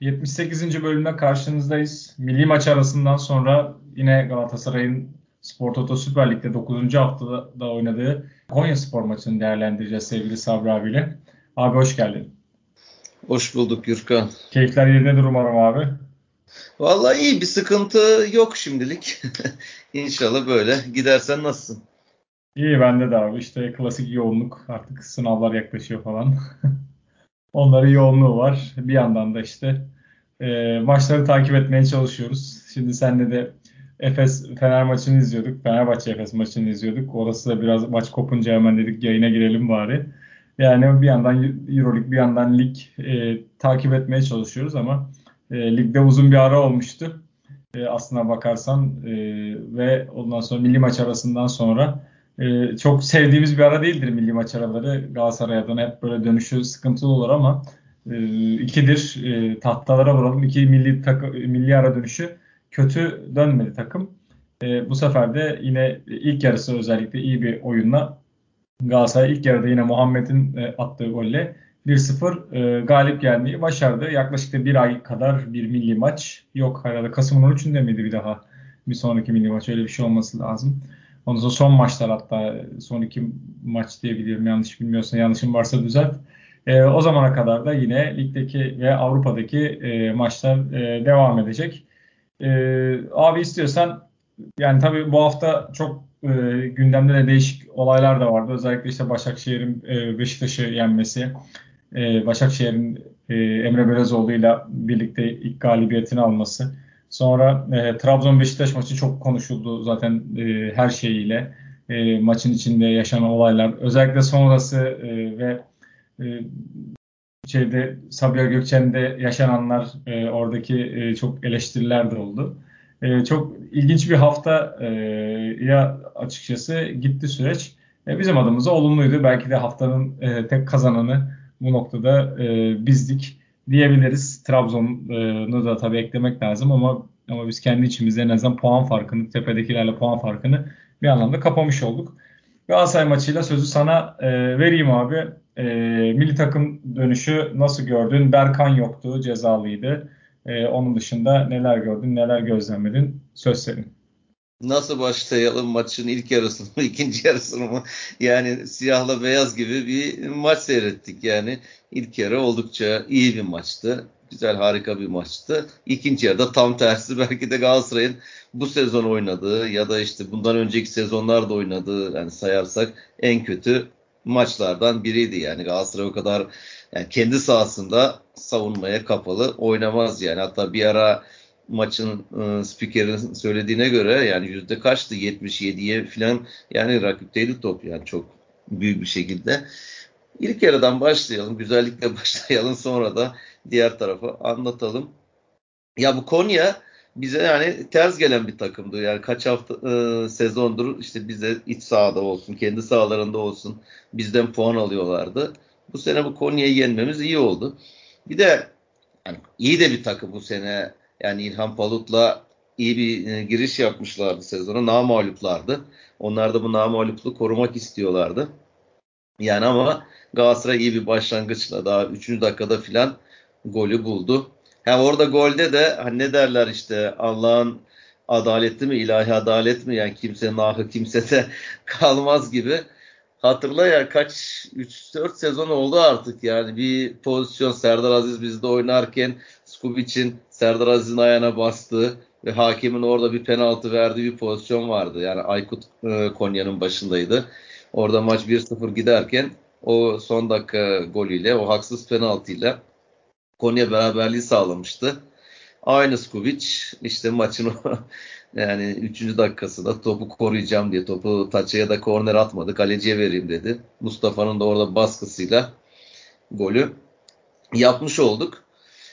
78. bölümde karşınızdayız. Milli maç arasından sonra yine Galatasaray'ın Spor Toto Süper Lig'de 9. haftada da oynadığı Konya Spor maçını değerlendireceğiz sevgili Sabri abiyle. Abi hoş geldin. Hoş bulduk Gürkan. Keyifler yerindedir umarım abi. Vallahi iyi bir sıkıntı yok şimdilik. İnşallah böyle. Gidersen nasılsın? İyi bende de abi. İşte klasik yoğunluk. Artık sınavlar yaklaşıyor falan. Onların yoğunluğu var. Bir yandan da işte e, maçları takip etmeye çalışıyoruz. Şimdi senle de Efes Fener maçını izliyorduk. Fenerbahçe Efes maçını izliyorduk. Orası da biraz maç kopunca hemen dedik yayına girelim bari. Yani bir yandan Euroleague bir yandan lig e, takip etmeye çalışıyoruz ama e, ligde uzun bir ara olmuştu. E, aslına bakarsan e, ve ondan sonra milli maç arasından sonra e, çok sevdiğimiz bir ara değildir milli maç araları. Galatasaray adına hep böyle dönüşü sıkıntılı olur ama e, ikidir e, tahtalara vuralım. İki milli, takı, milli ara dönüşü kötü dönmedi takım. E, bu sefer de yine ilk yarısı özellikle iyi bir oyunla Galatasaray ilk yarıda yine Muhammed'in e, attığı golle 1-0 e, galip gelmeyi başardı. Yaklaşık da bir ay kadar bir milli maç yok herhalde. Kasım'ın 13'ünde miydi bir daha? Bir sonraki milli maç öyle bir şey olması lazım. Ondan sonra son maçlar hatta son iki maç diye biliyorum yanlış bilmiyorsan yanlışım varsa düzelt. E, o zamana kadar da yine ligdeki ve Avrupa'daki e, maçlar e, devam edecek. E, abi istiyorsan yani tabii bu hafta çok e, gündemde de değişik olaylar da vardı. Özellikle işte Başakşehir'in e, Beşiktaş'ı yenmesi, e, Başakşehir'in e, Emre Belözoğlu ile birlikte ilk galibiyetini alması. Sonra e, Trabzon Beşiktaş maçı çok konuşuldu zaten e, her şeyiyle. E, maçın içinde yaşanan olaylar, özellikle sonrası e, ve e, şeyde Sabiha Gökçen'de yaşananlar, e, oradaki e, çok eleştiriler de oldu. E, çok ilginç bir hafta e, ya açıkçası gitti süreç. E, bizim adımıza olumluydu. Belki de haftanın e, tek kazananı bu noktada e, bizdik diyebiliriz. Trabzon'u da tabii eklemek lazım ama ama biz kendi içimizde en azından puan farkını, tepedekilerle puan farkını bir anlamda kapamış olduk. Galatasaray maçıyla sözü sana e, vereyim abi. E, milli takım dönüşü nasıl gördün? Berkan yoktu, cezalıydı. E, onun dışında neler gördün, neler gözlemledin? Söz senin. Nasıl başlayalım maçın ilk yarısını mı, ikinci yarısını mı? Yani siyahla beyaz gibi bir maç seyrettik. Yani ilk yarı oldukça iyi bir maçtı. Güzel, harika bir maçtı. İkinci yarıda tam tersi belki de Galatasaray'ın bu sezon oynadığı ya da işte bundan önceki sezonlarda oynadığı yani sayarsak en kötü maçlardan biriydi. Yani Galatasaray o kadar yani kendi sahasında savunmaya kapalı oynamaz yani. Hatta bir ara maçın e, spikerin söylediğine göre yani yüzde kaçtı 77'ye falan yani rakipteydi top yani çok büyük bir şekilde. İlk yarıdan başlayalım. Güzellikle başlayalım. Sonra da diğer tarafı anlatalım. Ya bu Konya bize yani ters gelen bir takımdı. Yani kaç hafta e, sezondur işte bize iç sahada olsun, kendi sahalarında olsun bizden puan alıyorlardı. Bu sene bu Konya'yı yenmemiz iyi oldu. Bir de yani iyi de bir takım bu sene. Yani İlhan Palut'la iyi bir e, giriş yapmışlardı sezona. Namaluplardı. Onlar da bu namalupluğu korumak istiyorlardı. Yani ama Galatasaray iyi bir başlangıçla daha 3. dakikada filan golü buldu. Hem orada golde de hani ne derler işte Allah'ın adaleti mi ilahi adalet mi yani kimsenin ahı kimsede kalmaz gibi. Hatırla ya kaç 3-4 sezon oldu artık yani bir pozisyon Serdar Aziz bizde oynarken Skubic'in Serdar Aziz'in ayağına bastığı ve hakemin orada bir penaltı verdiği bir pozisyon vardı. Yani Aykut e, Konya'nın başındaydı. Orada maç 1-0 giderken o son dakika golüyle, o haksız penaltıyla Konya beraberliği sağlamıştı. Aynı Skubic işte maçın yani 3. dakikasında topu koruyacağım diye topu taçaya da korner atmadı. Kaleciye vereyim dedi. Mustafa'nın da orada baskısıyla golü yapmış olduk.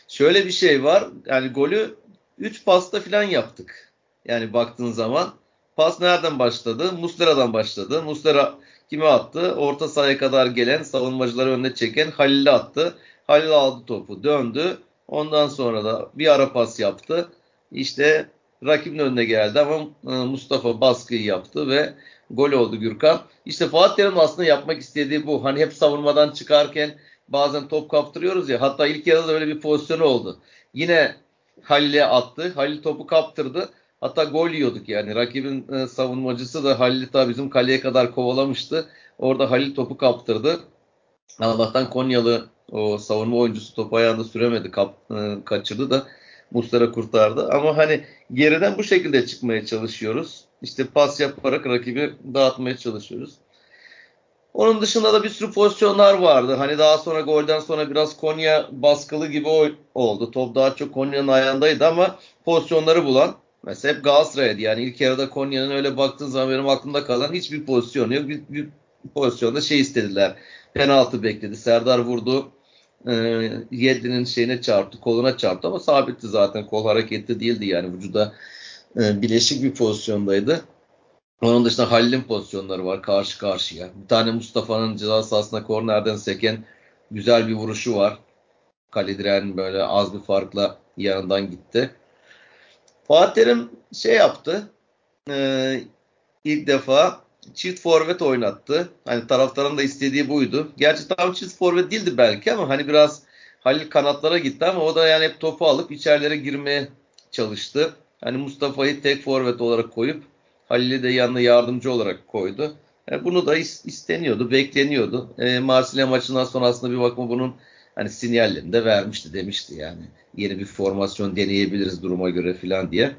Şöyle bir şey var. Yani golü 3 pasta falan yaptık. Yani baktığın zaman pas nereden başladı? Muslera'dan başladı. Muslera kime attı? Orta sahaya kadar gelen savunmacıları önüne çeken Halil'e attı. Halil aldı topu döndü. Ondan sonra da bir ara pas yaptı. İşte rakibin önüne geldi ama e, Mustafa baskıyı yaptı ve gol oldu Gürkan. İşte Fatih Terim aslında yapmak istediği bu. Hani hep savunmadan çıkarken bazen top kaptırıyoruz ya. Hatta ilk yarıda öyle bir pozisyonu oldu. Yine Halil'e attı. Halil topu kaptırdı. Hatta gol yiyorduk yani. Rakibin e, savunmacısı da Halil'i ta bizim kaleye kadar kovalamıştı. Orada Halil topu kaptırdı. Allah'tan Konyalı o savunma oyuncusu topu ayağında süremedi. Kap, e, kaçırdı da Mustara kurtardı. Ama hani geriden bu şekilde çıkmaya çalışıyoruz. İşte pas yaparak rakibi dağıtmaya çalışıyoruz. Onun dışında da bir sürü pozisyonlar vardı. Hani daha sonra golden sonra biraz Konya baskılı gibi oldu. Top daha çok Konya'nın ayağındaydı ama pozisyonları bulan mesela hep Galatasaray'dı. Yani ilk yarıda Konya'nın öyle baktığın zaman benim aklımda kalan hiçbir pozisyon yok. Bir, bir pozisyonda şey istediler. Penaltı bekledi. Serdar vurdu. E, Yedlin'in şeyine çarptı. Koluna çarptı ama sabitti zaten. Kol hareketli değildi yani. Vücuda e, bileşik bir pozisyondaydı. Onun dışında Halil'in pozisyonları var karşı karşıya. Bir tane Mustafa'nın ceza sahasına kornerden seken güzel bir vuruşu var. Kale böyle az bir farkla yanından gitti. Fatih Terim şey yaptı. E, ilk defa çift forvet oynattı. Hani taraftarın da istediği buydu. Gerçi tam çift forvet değildi belki ama hani biraz Halil kanatlara gitti ama o da yani hep topu alıp içerilere girmeye çalıştı. Hani Mustafa'yı tek forvet olarak koyup Halil'i de yanına yardımcı olarak koydu. Yani e, bunu da isteniyordu, bekleniyordu. E, Marsilya maçından sonra aslında bir bakma bunun hani sinyallerini de vermişti demişti yani. Yeni bir formasyon deneyebiliriz duruma göre falan diye.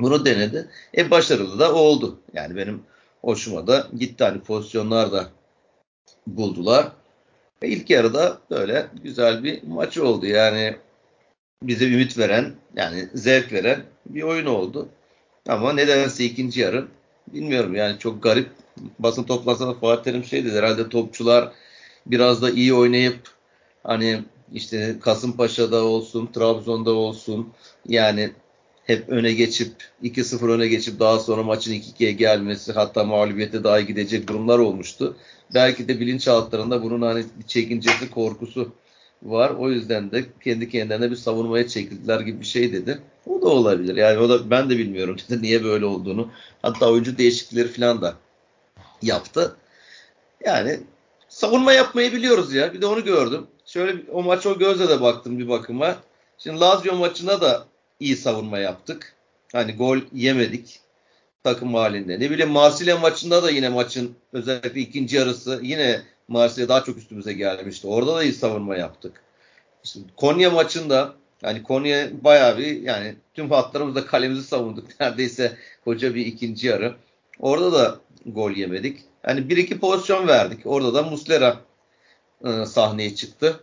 Bunu denedi. E başarılı da oldu. Yani benim hoşuma da gitti. Hani pozisyonlar da buldular. Ve ilk yarıda böyle güzel bir maç oldu. Yani bize ümit veren, yani zevk veren bir oyun oldu. Ama nedense ikinci yarı bilmiyorum yani çok garip. Basın toplantısında Fatih Terim şey dedi herhalde topçular biraz da iyi oynayıp hani işte Kasımpaşa'da olsun, Trabzon'da olsun yani hep öne geçip 2-0 öne geçip daha sonra maçın 2-2'ye gelmesi hatta mağlubiyete daha gidecek durumlar olmuştu. Belki de bilinçaltlarında bunun hani çekincesi, korkusu var. O yüzden de kendi kendilerine bir savunmaya çekildiler gibi bir şey dedi. O da olabilir. Yani o da ben de bilmiyorum dedi niye böyle olduğunu. Hatta oyuncu değişiklikleri falan da yaptı. Yani savunma yapmayı biliyoruz ya. Bir de onu gördüm. Şöyle o maç o gözle de baktım bir bakıma. Şimdi Lazio maçına da iyi savunma yaptık. Hani gol yemedik takım halinde. Ne bileyim Marsilya maçında da yine maçın özellikle ikinci yarısı yine Marsilya daha çok üstümüze gelmişti. Orada da iyi savunma yaptık. İşte Konya maçında yani Konya bayağı bir yani tüm hatlarımızda kalemizi savunduk. Neredeyse koca bir ikinci yarı. Orada da gol yemedik. Yani bir iki pozisyon verdik. Orada da Muslera e, sahneye çıktı.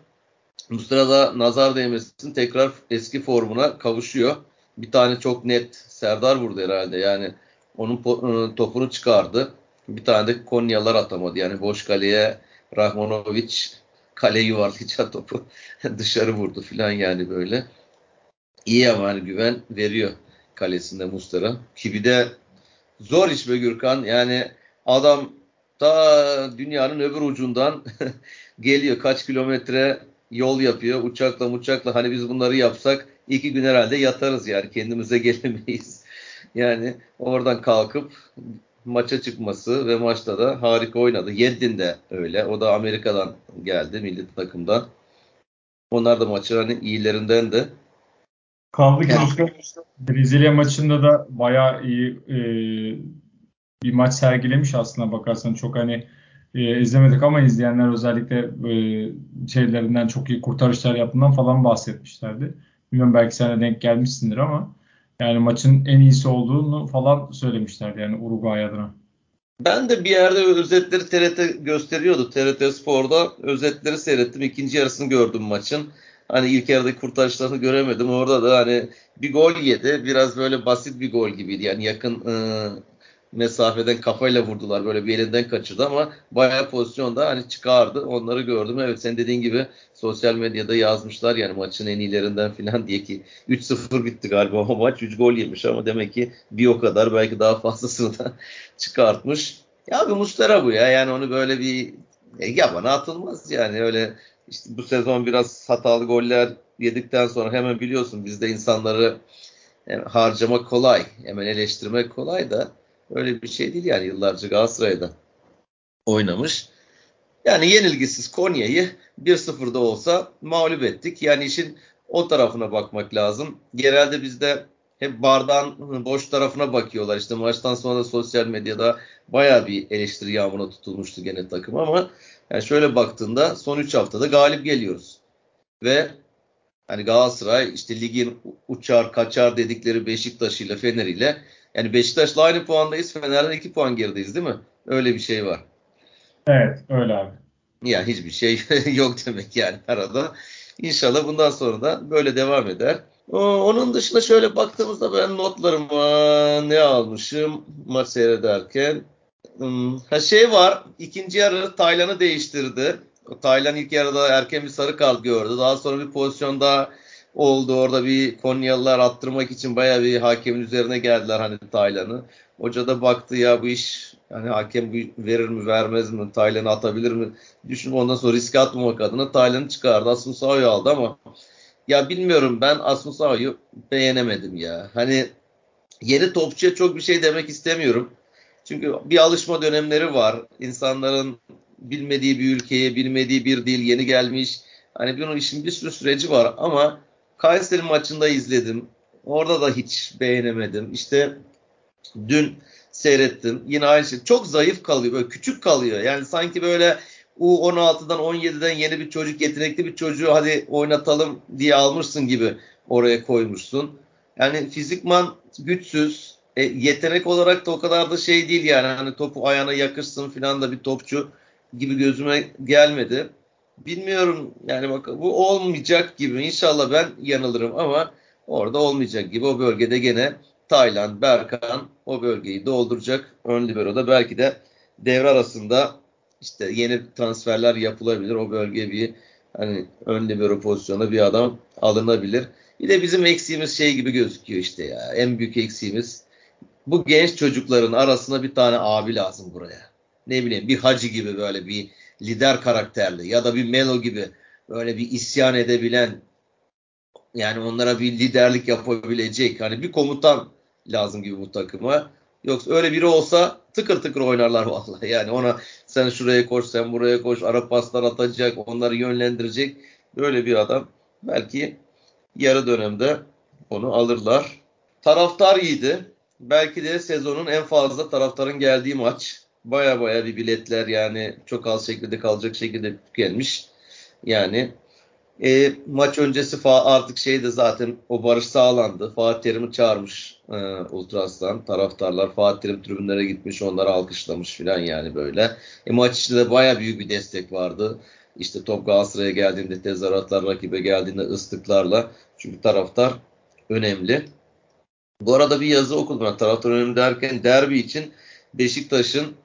Muslera da nazar değmesin tekrar eski formuna kavuşuyor. Bir tane çok net Serdar vurdu herhalde. Yani onun e, topunu çıkardı. Bir tane de Konyalar atamadı. Yani boş kaleye Rahmanovic kale yuvarlayacak topu dışarı vurdu filan yani böyle. İyi ama hani güven veriyor kalesinde Mustara. Ki de zor iş be Gürkan. Yani adam ta dünyanın öbür ucundan geliyor. Kaç kilometre yol yapıyor. Uçakla uçakla hani biz bunları yapsak iki gün herhalde yatarız yani. Kendimize gelemeyiz. Yani oradan kalkıp maça çıkması ve maçta da harika oynadı. Yeddin de öyle. O da Amerika'dan geldi milli takımdan. Onlar da maçı hani iyilerinden de. Kaldı ki yani, Brezilya maçında da bayağı iyi e, bir maç sergilemiş aslında bakarsan çok hani e, izlemedik ama izleyenler özellikle e, şeylerinden çok iyi kurtarışlar yaptığından falan bahsetmişlerdi. Bilmiyorum belki sana denk gelmişsindir ama yani maçın en iyisi olduğunu falan söylemişler yani Uruguay adına. Ben de bir yerde özetleri TRT gösteriyordu. TRT Spor'da özetleri seyrettim. İkinci yarısını gördüm maçın. Hani ilk yarıdaki kurtarışlarını göremedim. Orada da hani bir gol yedi. Biraz böyle basit bir gol gibiydi. Yani yakın e, mesafeden kafayla vurdular. Böyle bir elinden kaçırdı ama bayağı pozisyonda hani çıkardı. Onları gördüm. Evet sen dediğin gibi sosyal medyada yazmışlar yani maçın en iyilerinden falan diye ki 3-0 bitti galiba o maç. 3 gol yemiş ama demek ki bir o kadar belki daha fazlasını da çıkartmış. Ya bir Mustera bu ya. Yani onu böyle bir e, yabana atılmaz yani öyle işte bu sezon biraz hatalı goller yedikten sonra hemen biliyorsun bizde insanları yani harcamak kolay. Hemen eleştirmek kolay da öyle bir şey değil yani yıllarca Galatasaray'da oynamış. Yani yenilgisiz Konya'yı 1-0'da olsa mağlup ettik. Yani işin o tarafına bakmak lazım. Genelde bizde hep bardağın boş tarafına bakıyorlar. İşte maçtan sonra da sosyal medyada baya bir eleştiri yağmuruna tutulmuştu gene takım ama yani şöyle baktığında son 3 haftada galip geliyoruz. Ve hani Galatasaray işte ligin uçar kaçar dedikleri Beşiktaş ile Fener ile yani Beşiktaş'la aynı puandayız. Fener'den 2 puan gerideyiz değil mi? Öyle bir şey var. Evet öyle abi. Ya hiçbir şey yok demek yani arada. İnşallah bundan sonra da böyle devam eder. Onun dışında şöyle baktığımızda ben notlarıma ne almışım maç seyrederken. Hmm, ha şey var ikinci yarı Taylan'ı değiştirdi. Taylan ilk yarıda erken bir sarı kart gördü. Daha sonra bir pozisyonda oldu. Orada bir Konyalılar attırmak için bayağı bir hakemin üzerine geldiler hani Taylan'ı. Hoca da baktı ya bu iş yani hakem verir mi vermez mi Taylan'ı atabilir mi? Düşün ondan sonra risk atmamak adına Taylan'ı çıkardı. Asunsa'yı aldı ama ya bilmiyorum ben Asunsa'yı beğenemedim ya. Hani yeni topçuya çok bir şey demek istemiyorum. Çünkü bir alışma dönemleri var. İnsanların bilmediği bir ülkeye, bilmediği bir dil yeni gelmiş. Hani bunun işin bir sürü süreci var ama Kayseri maçında izledim. Orada da hiç beğenemedim. İşte dün seyrettim. Yine aynı şey. Çok zayıf kalıyor. Böyle küçük kalıyor. Yani sanki böyle U16'dan 17'den yeni bir çocuk, yetenekli bir çocuğu hadi oynatalım diye almışsın gibi oraya koymuşsun. Yani fizikman güçsüz. E, yetenek olarak da o kadar da şey değil yani. Hani topu ayağına yakırsın falan da bir topçu gibi gözüme gelmedi. Bilmiyorum yani bak bu olmayacak gibi. İnşallah ben yanılırım ama orada olmayacak gibi. O bölgede gene Tayland, Berkan o bölgeyi dolduracak. Ön libero'da belki de devre arasında işte yeni transferler yapılabilir. O bölgeye bir hani ön libero pozisyonuna bir adam alınabilir. Bir de bizim eksiğimiz şey gibi gözüküyor işte ya. En büyük eksiğimiz bu genç çocukların arasına bir tane abi lazım buraya. Ne bileyim bir hacı gibi böyle bir lider karakterli ya da bir Melo gibi böyle bir isyan edebilen yani onlara bir liderlik yapabilecek hani bir komutan lazım gibi bu takıma. Yoksa öyle biri olsa tıkır tıkır oynarlar vallahi. Yani ona sen şuraya koş, sen buraya koş, ara paslar atacak, onları yönlendirecek. Böyle bir adam belki yarı dönemde onu alırlar. Taraftar iyiydi. Belki de sezonun en fazla taraftarın geldiği maç. Baya baya bir biletler yani çok az şekilde kalacak şekilde gelmiş. Yani e, maç öncesi artık şeyde zaten o barış sağlandı. Fatih Terim'i çağırmış e, Ultras'tan. Taraftarlar Fatih Terim tribünlere gitmiş. Onları alkışlamış filan yani böyle. E, maç içinde de baya büyük bir destek vardı. İşte top Galatasaray'a geldiğinde tezahüratlar rakibe geldiğinde ıslıklarla. Çünkü taraftar önemli. Bu arada bir yazı okudum. Taraftar önemli derken derbi için Beşiktaş'ın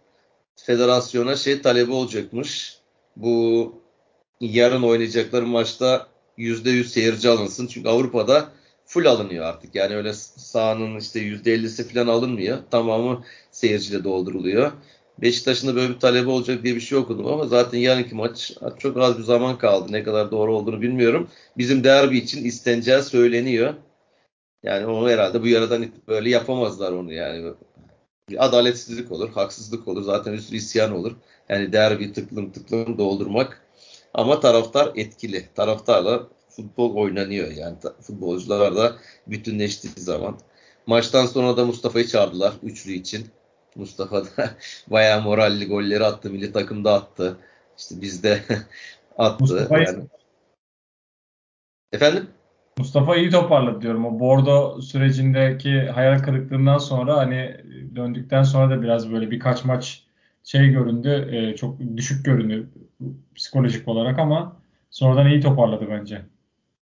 federasyona şey talebi olacakmış. Bu yarın oynayacakları maçta %100 seyirci alınsın. Çünkü Avrupa'da full alınıyor artık. Yani öyle sahanın işte %50'si falan alınmıyor. Tamamı seyirciyle dolduruluyor. Beşiktaş'ın da böyle bir talebi olacak diye bir şey okudum ama zaten yarınki maç çok az bir zaman kaldı. Ne kadar doğru olduğunu bilmiyorum. Bizim derbi için isteneceği söyleniyor. Yani onu herhalde bu yaradan böyle yapamazlar onu yani. Bir adaletsizlik olur, haksızlık olur. Zaten sürü isyan olur. Yani derbi tıklım tıklım doldurmak ama taraftar etkili. Taraftarla futbol oynanıyor. Yani futbolcular da bütünleştiği zaman. Maçtan sonra da Mustafa'yı çağırdılar üçlü için. Mustafa da bayağı moralli golleri attı. Milli takımda attı. İşte bizde attı. Mustafa yani. Efendim? Mustafa iyi toparladı diyorum. O Bordo sürecindeki hayal kırıklığından sonra hani döndükten sonra da biraz böyle birkaç maç şey göründü. E, çok düşük göründü psikolojik olarak ama sonradan iyi toparladı bence.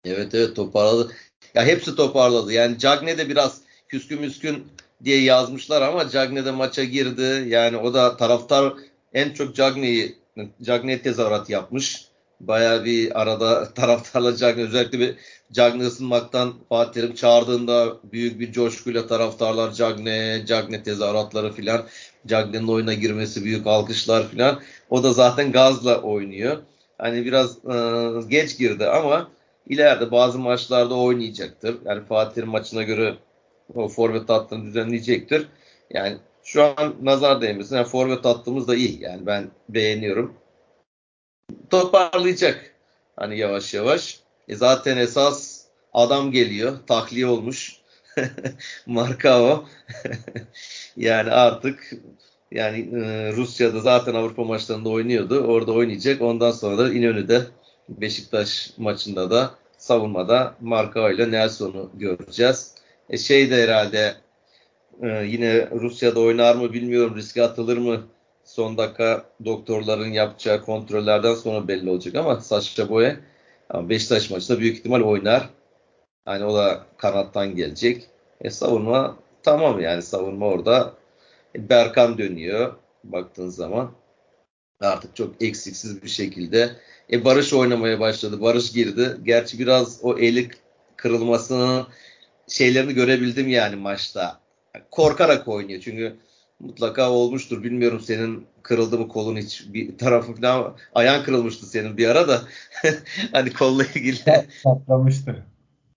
Evet evet toparladı. Ya hepsi toparladı. Yani Cagne de biraz küskün müskün diye yazmışlar ama Cagney de maça girdi. Yani o da taraftar en çok Cagney'i Cagney tezahürat yapmış. Baya bir arada taraftarla Cagney özellikle bir Cagney ısınmaktan Fatih Terim çağırdığında büyük bir coşkuyla taraftarlar Cagney, Cagney tezahüratları filan. Cagney'in oyuna girmesi büyük alkışlar filan. O da zaten gazla oynuyor. Hani biraz e, geç girdi ama ileride bazı maçlarda oynayacaktır. Yani Fatih Terim maçına göre o forvet hattını düzenleyecektir. Yani şu an nazar değmesin. Yani forvet hattımız da iyi. Yani ben beğeniyorum. Toparlayacak. Hani yavaş yavaş. E zaten esas adam geliyor. Tahliye olmuş. Markao. yani artık yani e, Rusya'da zaten Avrupa maçlarında oynuyordu. Orada oynayacak. Ondan sonra da İnönü'de Beşiktaş maçında da savunmada Markao ile Nelson'u göreceğiz. E şey de herhalde e, yine Rusya'da oynar mı bilmiyorum. Riske atılır mı? Son dakika doktorların yapacağı kontrollerden sonra belli olacak ama Saşa Boye Beşiktaş maçında büyük ihtimal oynar. Yani o da kanattan gelecek. E savunma tamam yani savunma orada. E, Berkan dönüyor baktığın zaman. Artık çok eksiksiz bir şekilde. E Barış oynamaya başladı. Barış girdi. Gerçi biraz o eli kırılmasını şeylerini görebildim yani maçta. Korkarak oynuyor çünkü mutlaka olmuştur. Bilmiyorum senin kırıldı mı kolun hiç bir tarafı falan ayağın kırılmıştı senin bir ara da hani kolla ilgili. Patlamıştı.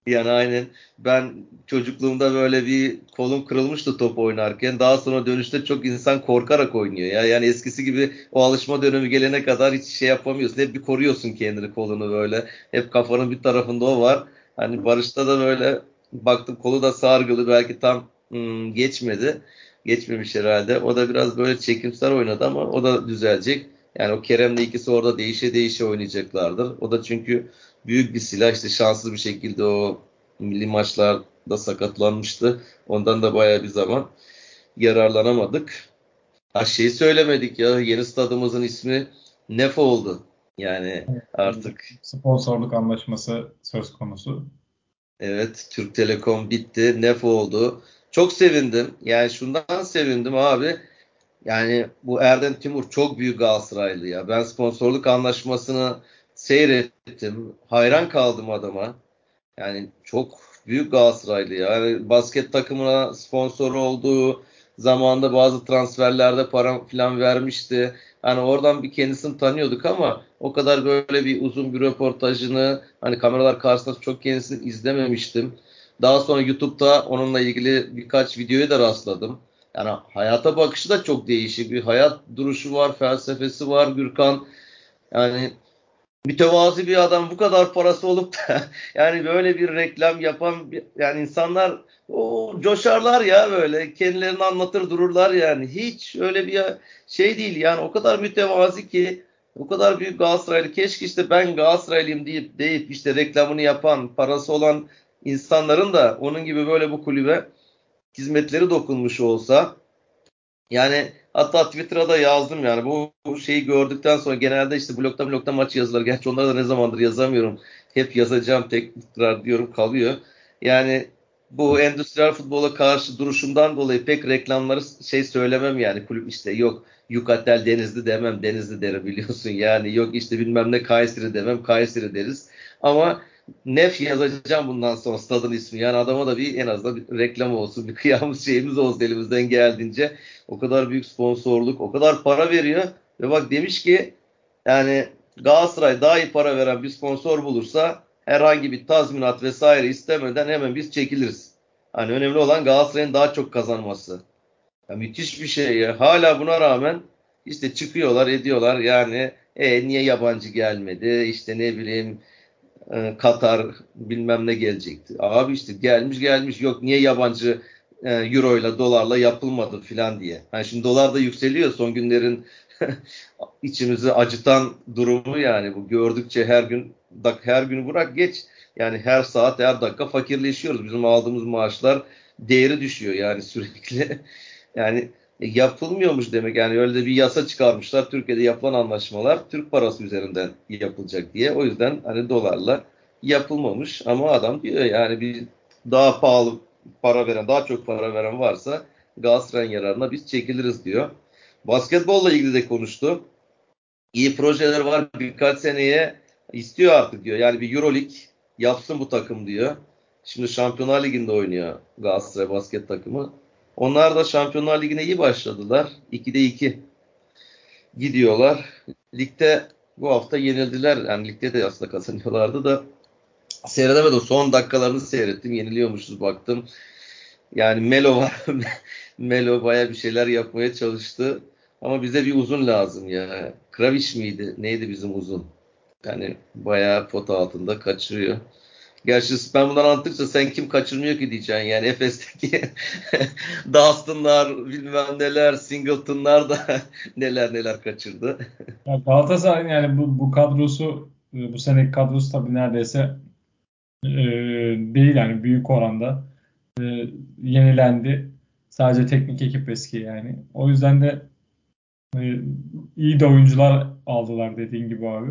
Yani aynen ben çocukluğumda böyle bir kolum kırılmıştı top oynarken. Daha sonra dönüşte çok insan korkarak oynuyor ya. Yani eskisi gibi o alışma dönemi gelene kadar hiç şey yapamıyorsun. Hep bir koruyorsun kendini kolunu böyle. Hep kafanın bir tarafında o var. Hani Barış'ta da böyle baktım kolu da sargılı belki tam hmm, geçmedi. Geçmemiş herhalde. O da biraz böyle çekimsel oynadı ama o da düzelecek. Yani o Kerem'le ikisi orada değişe değişe oynayacaklardır. O da çünkü büyük bir silah. işte şanssız bir şekilde o milli maçlarda sakatlanmıştı. Ondan da bayağı bir zaman yararlanamadık. Ha şeyi söylemedik ya yeni stadımızın ismi Nef oldu. Yani artık sponsorluk anlaşması söz konusu. Evet Türk Telekom bitti. Nef oldu. Çok sevindim. Yani şundan sevindim abi. Yani bu Erden Timur çok büyük Galatasaraylı ya. Ben sponsorluk anlaşmasını seyrettim. Hayran kaldım adama. Yani çok büyük Galatasaraylı ya. Yani basket takımına sponsor olduğu zamanda bazı transferlerde para falan vermişti. Hani oradan bir kendisini tanıyorduk ama o kadar böyle bir uzun bir röportajını hani kameralar karşısında çok kendisini izlememiştim. Daha sonra YouTube'da onunla ilgili birkaç videoya da rastladım. Yani hayata bakışı da çok değişik. Bir hayat duruşu var, felsefesi var Gürkan. Yani mütevazi bir adam bu kadar parası olup da yani böyle bir reklam yapan yani insanlar o coşarlar ya böyle kendilerini anlatır dururlar yani hiç öyle bir şey değil yani o kadar mütevazi ki o kadar büyük Galatasaraylı keşke işte ben Galatasaraylıyım deyip deyip işte reklamını yapan parası olan insanların da onun gibi böyle bu kulübe hizmetleri dokunmuş olsa yani hatta Twitter'a da yazdım yani bu, bu şeyi gördükten sonra genelde işte blokta blokta maç yazılar. Gerçi onları da ne zamandır yazamıyorum. Hep yazacağım tekrar diyorum kalıyor. Yani bu endüstriyel futbola karşı duruşumdan dolayı pek reklamları şey söylemem yani kulüp işte yok Yukatel Denizli demem Denizli derim biliyorsun yani yok işte bilmem ne Kayseri demem Kayseri deriz ama Nef yazacağım bundan sonra stadın ismi. Yani adama da bir en azından bir reklam olsun, bir kıyamız şeyimiz olsun elimizden geldiğince. O kadar büyük sponsorluk, o kadar para veriyor. Ve bak demiş ki yani Galatasaray daha iyi para veren bir sponsor bulursa herhangi bir tazminat vesaire istemeden hemen biz çekiliriz. Hani önemli olan Galatasaray'ın daha çok kazanması. Ya müthiş bir şey ya. Hala buna rağmen işte çıkıyorlar ediyorlar yani e, niye yabancı gelmedi işte ne bileyim e, Katar bilmem ne gelecekti. Abi işte gelmiş gelmiş yok niye yabancı e, euro ile dolarla yapılmadı filan diye. Yani şimdi dolar da yükseliyor son günlerin içimizi acıtan durumu yani bu gördükçe her gün her gün bırak geç yani her saat her dakika fakirleşiyoruz. Bizim aldığımız maaşlar değeri düşüyor yani sürekli. yani yapılmıyormuş demek yani öyle de bir yasa çıkarmışlar. Türkiye'de yapılan anlaşmalar Türk parası üzerinden yapılacak diye. O yüzden hani dolarla yapılmamış ama adam diyor yani bir daha pahalı para veren, daha çok para veren varsa Galatasaray'ın yararına biz çekiliriz diyor. Basketbolla ilgili de konuştu. İyi projeler var birkaç seneye istiyor artık diyor. Yani bir Euroleague yapsın bu takım diyor. Şimdi Şampiyonlar Ligi'nde oynuyor Galatasaray basket takımı. Onlar da Şampiyonlar Ligi'ne iyi başladılar. 2'de 2 gidiyorlar. Ligde bu hafta yenildiler. Yani ligde de aslında kazanıyorlardı da seyredemedim. Son dakikalarını seyrettim. Yeniliyormuşuz baktım. Yani Melo var. Melo baya bir şeyler yapmaya çalıştı. Ama bize bir uzun lazım ya. Kraviş miydi? Neydi bizim uzun? Yani bayağı pota altında kaçırıyor. Gerçi ben bundan anlattıkça sen kim kaçırmıyor ki diyeceksin. Yani Efes'teki Dustin'lar bilmem neler, Singleton'lar da neler neler kaçırdı. Ya Galatasaray yani bu, bu kadrosu e, bu seneki kadrosu tabii neredeyse e, değil yani büyük oranda e, yenilendi. Sadece teknik ekip eski yani. O yüzden de e, iyi de oyuncular aldılar dediğin gibi abi.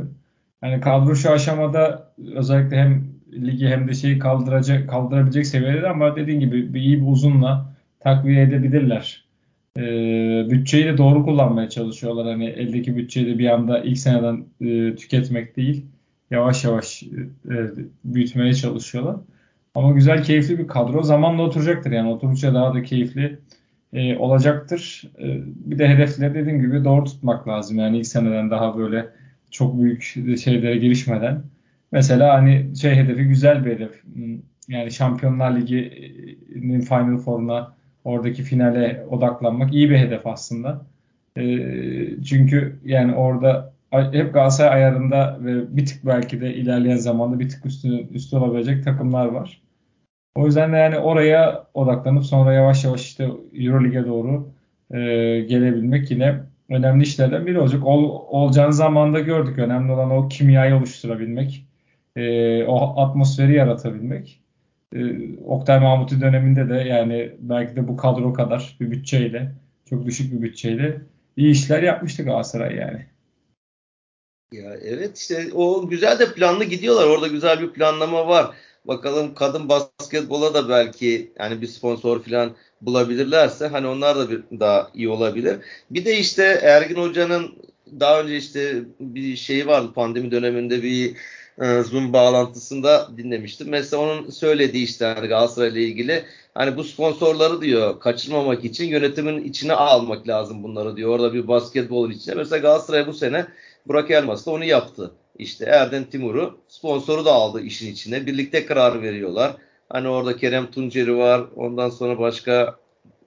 Yani kadro şu aşamada özellikle hem ligi hem de şeyi kaldıracak kaldırabilecek seviyede ama dediğin gibi bir iyi bir uzunla takviye edebilirler. E, bütçeyi de doğru kullanmaya çalışıyorlar. Hani eldeki bütçeyi de bir anda ilk seneden e, tüketmek değil. Yavaş yavaş e, büyütmeye çalışıyorlar. Ama güzel, keyifli bir kadro. Zamanla oturacaktır yani. Oturunca daha da keyifli e, olacaktır. E, bir de hedefleri dediğim gibi doğru tutmak lazım. Yani ilk seneden daha böyle çok büyük şeylere girişmeden. Mesela hani şey hedefi güzel bir hedef. Yani Şampiyonlar Ligi'nin Final Four'una oradaki finale odaklanmak iyi bir hedef aslında. E, çünkü yani orada hep Galatasaray ayarında ve bir tık belki de ilerleyen zamanda bir tık üstü, üstü olabilecek takımlar var. O yüzden de yani oraya odaklanıp sonra yavaş yavaş işte Euroleague'e doğru e, gelebilmek yine önemli işlerden biri olacak. Ol, olacağını zamanda gördük. Önemli olan o kimyayı oluşturabilmek, e, o atmosferi yaratabilmek. E, Oktay Mahmuti döneminde de yani belki de bu kadro kadar bir bütçeyle, çok düşük bir bütçeyle iyi işler yapmıştı Galatasaray yani. Ya evet işte o güzel de planlı gidiyorlar. Orada güzel bir planlama var. Bakalım kadın basketbola da belki yani bir sponsor falan bulabilirlerse hani onlar da bir daha iyi olabilir. Bir de işte Ergin Hoca'nın daha önce işte bir şeyi vardı pandemi döneminde bir e, Zoom bağlantısında dinlemiştim. Mesela onun söylediği işte hani Galatasaray ile ilgili hani bu sponsorları diyor kaçırmamak için yönetimin içine almak lazım bunları diyor. Orada bir basketbol içine. Mesela Galatasaray bu sene Burak Elmas da onu yaptı. İşte Erden Timur'u sponsoru da aldı işin içine. Birlikte karar veriyorlar. Hani orada Kerem Tunceri var. Ondan sonra başka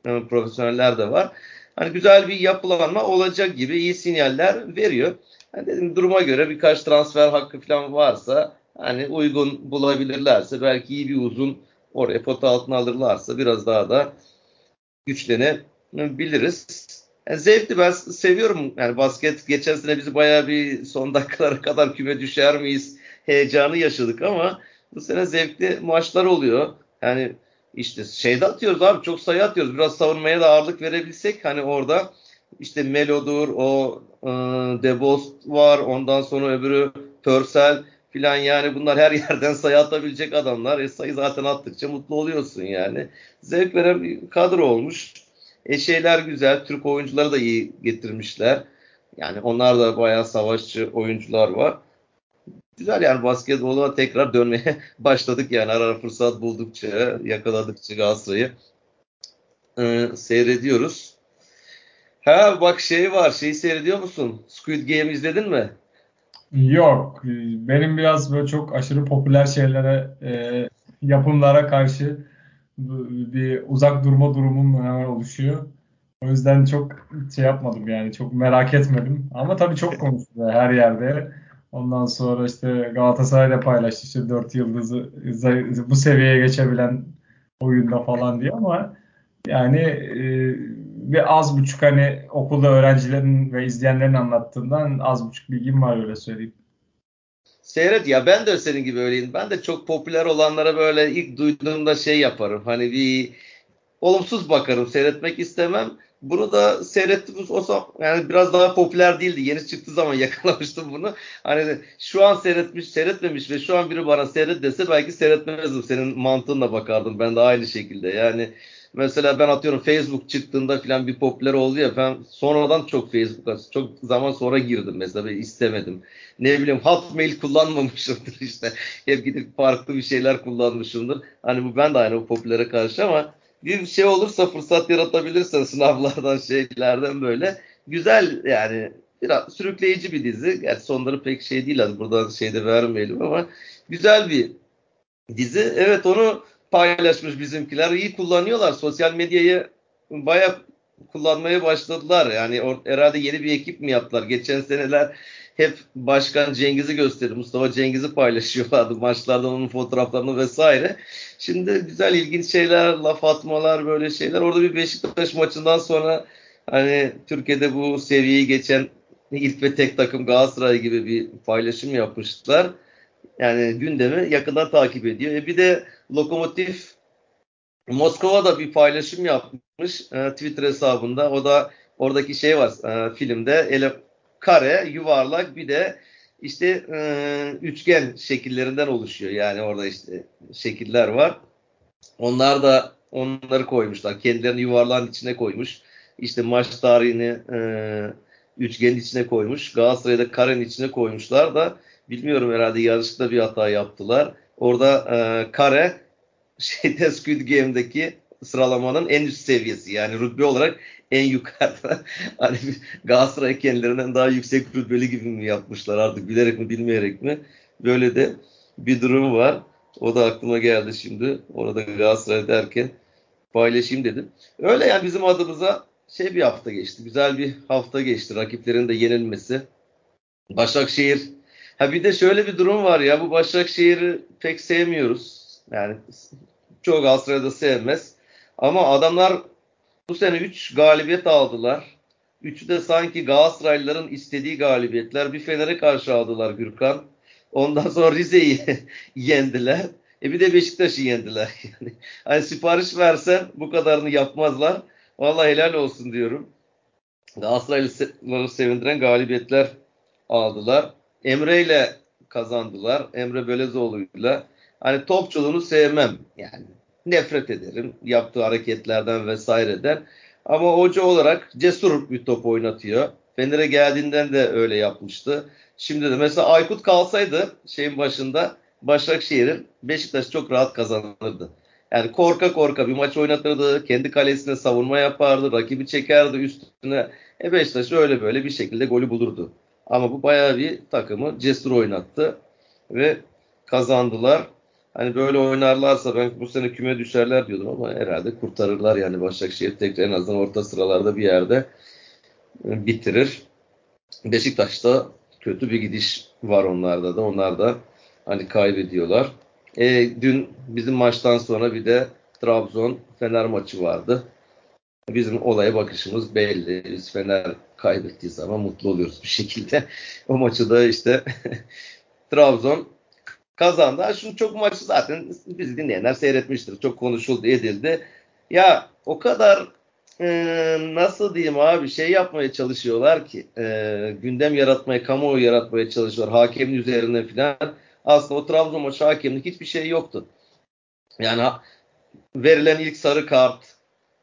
e, profesyoneller de var. Hani güzel bir yapılanma olacak gibi iyi sinyaller veriyor. Hani dedim duruma göre birkaç transfer hakkı falan varsa hani uygun bulabilirlerse belki iyi bir uzun oraya pota altına alırlarsa biraz daha da güçlenebiliriz. Yani zevkli ben seviyorum yani basket geçen sene bizi bayağı bir son dakikalara kadar küme düşer miyiz heyecanı yaşadık ama bu sene zevkli maçlar oluyor. Yani işte şeyde atıyoruz abi çok sayı atıyoruz. Biraz savunmaya da ağırlık verebilsek hani orada işte Melo'dur, o e, Debost var, ondan sonra öbürü Pörsel filan yani bunlar her yerden sayı atabilecek adamlar. E sayı zaten attıkça mutlu oluyorsun yani. Zevk veren bir kadro olmuş. E şeyler güzel. Türk oyuncuları da iyi getirmişler. Yani onlar da bayağı savaşçı oyuncular var. Güzel yani basketbola tekrar dönmeye başladık yani ara ara fırsat buldukça, yakaladıkça Galatasaray'ı e, seyrediyoruz. Ha bak şey var, şeyi seyrediyor musun? Squid Game izledin mi? Yok. Benim biraz böyle çok aşırı popüler şeylere, e, yapımlara karşı bir uzak durma durumum hemen oluşuyor. O yüzden çok şey yapmadım yani çok merak etmedim. Ama tabii çok konuşuluyor her yerde. Ondan sonra işte Galatasaray'la paylaştı işte 4 yıldızı bu seviyeye geçebilen oyunda falan diye ama yani e, bir az buçuk hani okulda öğrencilerin ve izleyenlerin anlattığından az buçuk bilgim var öyle söyleyeyim. Seyret ya ben de senin gibi öyleyim. Ben de çok popüler olanlara böyle ilk duyduğumda şey yaparım. Hani bir olumsuz bakarım. Seyretmek istemem. Bunu da seyrettim. O yani biraz daha popüler değildi. Yeni çıktığı zaman yakalamıştım bunu. Hani şu an seyretmiş, seyretmemiş ve şu an biri bana seyret dese belki seyretmezdim. Senin mantığınla bakardım. Ben de aynı şekilde. Yani mesela ben atıyorum Facebook çıktığında falan bir popüler oldu ya ben sonradan çok Facebook'a çok zaman sonra girdim mesela ve istemedim. Ne bileyim Hotmail kullanmamışımdır işte. Hep gidip farklı bir şeyler kullanmışımdır. Hani bu ben de aynı popülere karşı ama bir şey olursa fırsat yaratabilirsen sınavlardan şeylerden böyle güzel yani biraz sürükleyici bir dizi. Gerçi sonları pek şey değil hadi buradan şeyde vermeyelim ama güzel bir dizi. Evet onu paylaşmış bizimkiler. İyi kullanıyorlar. Sosyal medyayı bayağı kullanmaya başladılar. Yani herhalde yeni bir ekip mi yaptılar? Geçen seneler hep Başkan Cengiz'i gösterdi. Mustafa Cengiz'i paylaşıyorlardı maçlardan onun fotoğraflarını vesaire. Şimdi güzel ilginç şeyler, laf atmalar böyle şeyler. Orada bir Beşiktaş maçından sonra hani Türkiye'de bu seviyeyi geçen ilk ve tek takım Galatasaray gibi bir paylaşım yapmışlar. Yani gündemi yakından takip ediyor. E bir de Lokomotif Moskova'da bir paylaşım yapmış e, Twitter hesabında. O da oradaki şey var e, filmde ele kare, yuvarlak bir de işte e, üçgen şekillerinden oluşuyor. Yani orada işte şekiller var. Onlar da onları koymuşlar. Kendilerini yuvarlağın içine koymuş. İşte maç tarihini e, üçgenin içine koymuş. Galatasaray'da karenin içine koymuşlar da bilmiyorum herhalde yarışta bir hata yaptılar. Orada e, kare şeyde Squid Game'deki sıralamanın en üst seviyesi. Yani rütbe olarak en yukarıda. hani Galatasaray kendilerinden daha yüksek rütbeli gibi mi yapmışlar artık bilerek mi bilmeyerek mi? Böyle de bir durum var. O da aklıma geldi şimdi. Orada Galatasaray derken paylaşayım dedim. Öyle yani bizim adımıza şey bir hafta geçti. Güzel bir hafta geçti. Rakiplerin de yenilmesi. Başakşehir. Ha bir de şöyle bir durum var ya. Bu Başakşehir'i pek sevmiyoruz. Yani çoğu Galatasaray'da sevmez. Ama adamlar bu sene 3 galibiyet aldılar. Üçü de sanki Galatasaraylıların istediği galibiyetler. Bir Fener'e karşı aldılar Gürkan. Ondan sonra Rize'yi yendiler. E bir de Beşiktaş'ı yendiler. Yani hani sipariş versen bu kadarını yapmazlar. Vallahi helal olsun diyorum. Galatasaraylıları sevindiren galibiyetler aldılar. Emre ile kazandılar. Emre Belezoğlu'yla. Hani topçuluğunu sevmem. Yani nefret ederim yaptığı hareketlerden vesaireden. Ama hoca olarak cesur bir top oynatıyor. Fener'e geldiğinden de öyle yapmıştı. Şimdi de mesela Aykut kalsaydı şeyin başında Başakşehir'in Beşiktaş çok rahat kazanırdı. Yani korka korka bir maç oynatırdı. Kendi kalesine savunma yapardı. Rakibi çekerdi üstüne. E Beşiktaş öyle böyle bir şekilde golü bulurdu. Ama bu bayağı bir takımı cesur oynattı. Ve kazandılar. Hani böyle oynarlarsa ben bu sene küme düşerler diyordum ama herhalde kurtarırlar yani Başakşehir tekrar en azından orta sıralarda bir yerde e, bitirir. Beşiktaş'ta kötü bir gidiş var onlarda da. Onlar da hani kaybediyorlar. E, dün bizim maçtan sonra bir de Trabzon Fener maçı vardı. Bizim olaya bakışımız belli. Biz Fener kaybettiği zaman mutlu oluyoruz bir şekilde. O maçı da işte Trabzon kazandı. Ha, şunu çok maçı zaten biz dinleyenler seyretmiştir. Çok konuşuldu, edildi. Ya o kadar e, nasıl diyeyim abi şey yapmaya çalışıyorlar ki e, gündem yaratmaya, kamuoyu yaratmaya çalışıyorlar. Hakemin üzerine filan. Aslında o Trabzon maçı hakemlik hiçbir şey yoktu. Yani verilen ilk sarı kart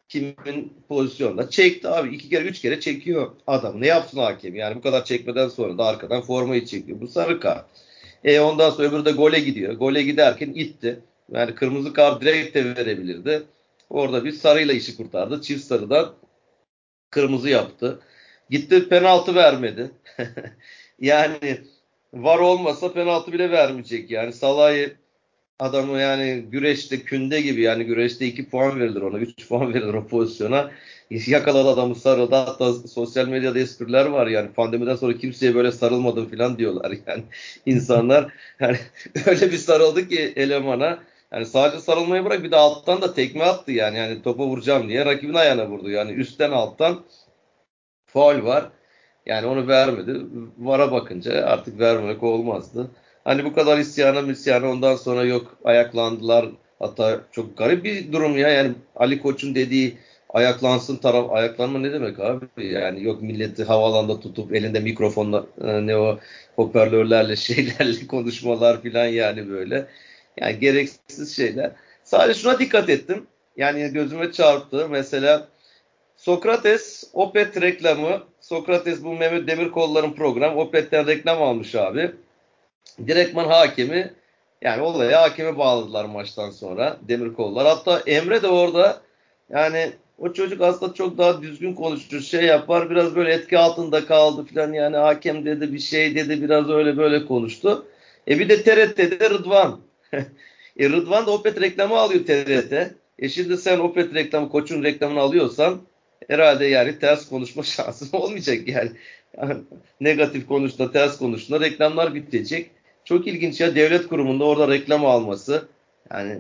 kimin pozisyonda çekti abi. iki kere üç kere çekiyor adam. Ne yapsın hakem? Yani bu kadar çekmeden sonra da arkadan formayı çekiyor. Bu sarı kart. E ondan sonra öbürü de gole gidiyor. Gole giderken itti. Yani kırmızı kart direkt de verebilirdi. Orada bir sarıyla işi kurtardı. Çift sarıdan kırmızı yaptı. Gitti penaltı vermedi. yani var olmasa penaltı bile vermeyecek. Yani Salah'ı adamı yani güreşte künde gibi yani güreşte 2 puan verilir ona 3 puan verilir o pozisyona. Yakaladı adamı sarıldı. Hatta sosyal medyada espriler var yani pandemiden sonra kimseye böyle sarılmadım falan diyorlar yani insanlar. Yani öyle bir sarıldı ki elemana. Yani sadece sarılmayı bırak bir de alttan da tekme attı yani. Yani topa vuracağım diye rakibin ayağına vurdu. Yani üstten alttan faul var. Yani onu vermedi. Vara bakınca artık vermemek olmazdı. Hani bu kadar isyana misyana ondan sonra yok ayaklandılar. Hatta çok garip bir durum ya. Yani Ali Koç'un dediği ayaklansın taraf ayaklanma ne demek abi? Yani yok milleti havalanda tutup elinde mikrofonla e, ne o hoparlörlerle şeylerle konuşmalar filan yani böyle. Yani gereksiz şeyler. Sadece şuna dikkat ettim. Yani gözüme çarptı. Mesela Sokrates Opet reklamı. Sokrates bu Mehmet Demirkolların program. Opet'ten reklam almış abi. Direktman hakemi yani olaya hakeme bağladılar maçtan sonra Demirkollar. Hatta Emre de orada yani o çocuk aslında çok daha düzgün konuşur, şey yapar. Biraz böyle etki altında kaldı falan yani hakem dedi bir şey dedi biraz öyle böyle konuştu. E bir de TRT'de Rıdvan. e Rıdvan da Opet reklamı alıyor TRT. E şimdi sen Opet reklamı, koçun reklamını alıyorsan herhalde yani ters konuşma şansın olmayacak yani. negatif konuştuğunda, ters konuştuğunda reklamlar bitecek. Çok ilginç ya devlet kurumunda orada reklam alması. Yani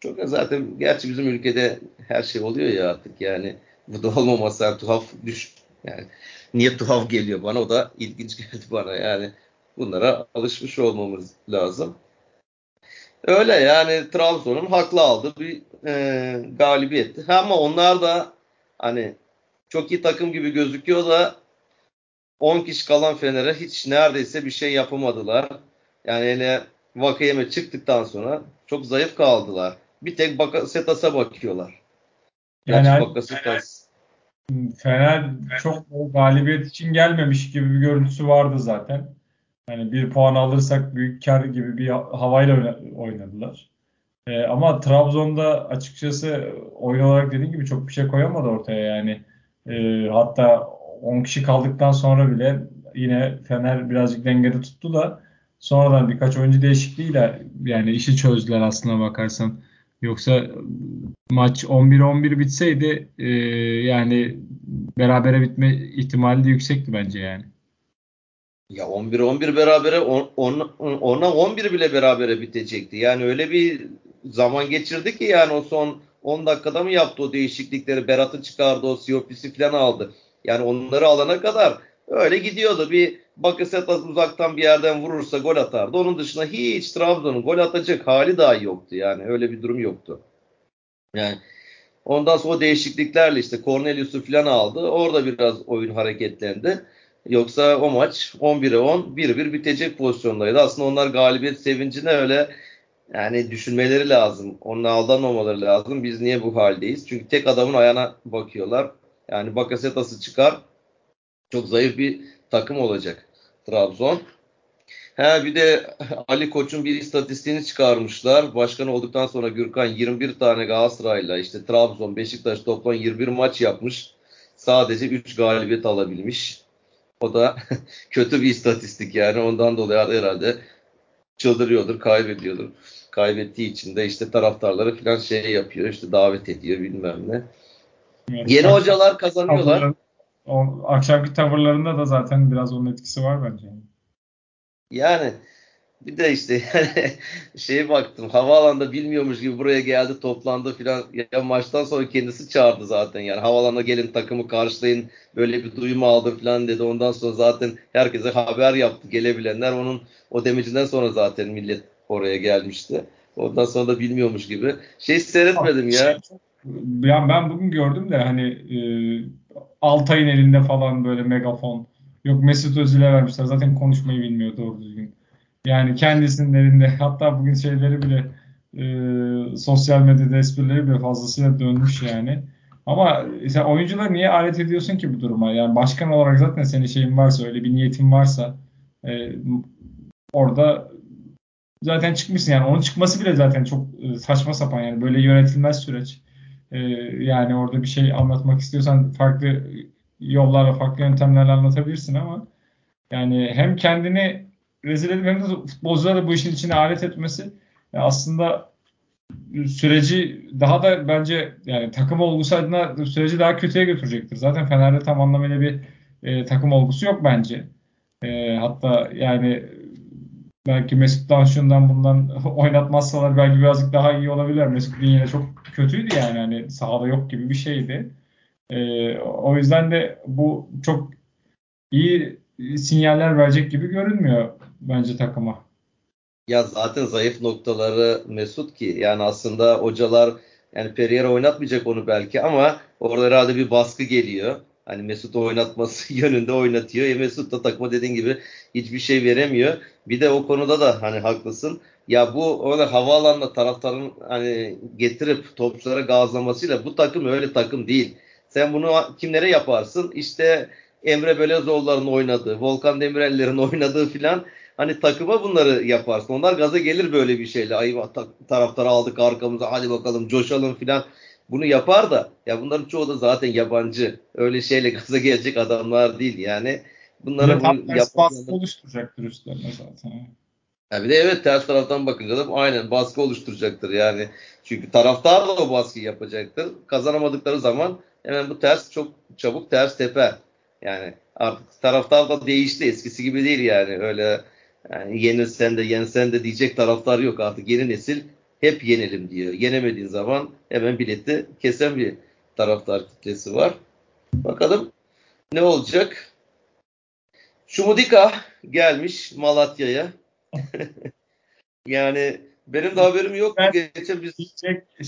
çok zaten gerçi bizim ülkede her şey oluyor ya artık yani bu da olmaması yani tuhaf düş yani niye tuhaf geliyor bana o da ilginç geldi bana yani bunlara alışmış olmamız lazım. Öyle yani Trabzon'un haklı aldığı bir e, galibiyetti. Ama onlar da hani çok iyi takım gibi gözüküyor da 10 kişi kalan Fener'e hiç neredeyse bir şey yapamadılar. Yani hele Vakayeme çıktıktan sonra çok zayıf kaldılar. Bir tek Bakasetas'a bakıyorlar. Yani Gerçi Bakasetas Fener çok galibiyet için gelmemiş gibi bir görüntüsü vardı zaten. Hani bir puan alırsak büyük kar gibi bir havayla oynadılar. Ee, ama Trabzon'da açıkçası oyun olarak dediğim gibi çok bir şey koyamadı ortaya yani. Ee, hatta 10 kişi kaldıktan sonra bile yine Fener birazcık dengede tuttu da sonradan birkaç oyuncu değişikliğiyle yani işi çözdüler aslına bakarsan. Yoksa maç 11-11 bitseydi e, yani berabere bitme ihtimali de yüksekti bence yani. Ya 11-11 berabere on, on, ona 11 bile berabere bitecekti. Yani öyle bir zaman geçirdi ki yani o son 10 dakikada mı yaptı o değişiklikleri? Berat'ı çıkardı, o Siyopis'i falan aldı. Yani onları alana kadar öyle gidiyordu. Bir Bakasetas uzaktan bir yerden vurursa gol atardı. Onun dışında hiç Trabzon'un gol atacak hali dahi yoktu. Yani öyle bir durum yoktu. Yani ondan sonra o değişikliklerle işte Cornelius'u falan aldı. Orada biraz oyun hareketlendi. Yoksa o maç 11'e 10 1-1 bitecek pozisyondaydı. Aslında onlar galibiyet sevincine öyle yani düşünmeleri lazım. Onunla aldanmamaları lazım. Biz niye bu haldeyiz? Çünkü tek adamın ayağına bakıyorlar. Yani Bakasetas'ı çıkar. Çok zayıf bir takım olacak Trabzon. Ha bir de Ali Koç'un bir istatistiğini çıkarmışlar. Başkan olduktan sonra Gürkan 21 tane Galatasaray'la işte Trabzon, Beşiktaş toplam 21 maç yapmış. Sadece 3 galibiyet alabilmiş. O da kötü bir istatistik yani. Ondan dolayı herhalde çıldırıyordur, kaybediyordur. Kaybettiği için de işte taraftarları falan şey yapıyor. işte davet ediyor bilmem ne. Yeni hocalar kazanıyorlar. O akşamki tavırlarında da zaten biraz onun etkisi var bence. Yani bir de işte yani şeye baktım havaalanında bilmiyormuş gibi buraya geldi toplandı filan ya maçtan sonra kendisi çağırdı zaten yani havaalanına gelin takımı karşılayın böyle bir duyum aldı filan dedi ondan sonra zaten herkese haber yaptı gelebilenler onun o demecinden sonra zaten millet oraya gelmişti. Ondan sonra da bilmiyormuş gibi. Şey seyretmedim ya. Yani ben bugün gördüm de hani e, Altay'ın elinde falan böyle megafon. Yok Mesut Özil'e vermişler. Zaten konuşmayı bilmiyor doğru düzgün. Yani kendisinin elinde hatta bugün şeyleri bile e, sosyal medyada esprileri bile fazlasıyla dönmüş yani. Ama sen oyuncuları niye alet ediyorsun ki bu duruma? Yani başkan olarak zaten senin şeyin varsa öyle bir niyetin varsa e, orada zaten çıkmışsın yani onun çıkması bile zaten çok e, saçma sapan yani böyle yönetilmez süreç. E, yani orada bir şey anlatmak istiyorsan farklı yollarla farklı yöntemlerle anlatabilirsin ama yani hem kendini rezil edip hem de futbolcuları bu işin içine alet etmesi aslında süreci daha da bence yani takım olgusu adına süreci daha kötüye götürecektir. Zaten Fener'de tam anlamıyla bir e, takım olgusu yok bence. E, hatta yani belki Mesut Danşun'dan bundan oynatmazsalar belki birazcık daha iyi olabilir. Mesut yine çok kötüydü yani hani sahada yok gibi bir şeydi. E, o yüzden de bu çok iyi sinyaller verecek gibi görünmüyor bence takıma. Ya zaten zayıf noktaları Mesut ki yani aslında hocalar yani Pereira oynatmayacak onu belki ama orada herhalde bir baskı geliyor. Hani Mesut oynatması yönünde oynatıyor. E Mesut da takıma dediğin gibi hiçbir şey veremiyor. Bir de o konuda da hani haklısın. Ya bu orada havaalanında taraftarın hani getirip topçulara gazlamasıyla bu takım öyle takım değil. Sen bunu kimlere yaparsın? İşte Emre Belezoğulları'nın oynadığı, Volkan Demirel'lerin oynadığı filan hani takıma bunları yaparsın. Onlar gaza gelir böyle bir şeyle. Ay taraftarı aldık arkamıza hadi bakalım coşalım filan. Bunu yapar da ya bunların çoğu da zaten yabancı. Öyle şeyle gaza gelecek adamlar değil yani. Bunları bunu yap baskı oluşturacaktır üstlerine zaten. Ya bir de evet ters taraftan bakınca da aynen baskı oluşturacaktır yani. Çünkü taraftar da o baskıyı yapacaktır. Kazanamadıkları zaman hemen bu ters çok çabuk ters teper. Yani artık taraftar da değişti. Eskisi gibi değil yani. Öyle yani yenilsen de yensen de diyecek taraftar yok artık. Yeni nesil hep yenelim diyor. Yenemediğin zaman hemen bileti kesen bir taraftar kitlesi var. Bakalım ne olacak? Şumudika gelmiş Malatya'ya. yani benim de haberim yok. Ben Geçen biz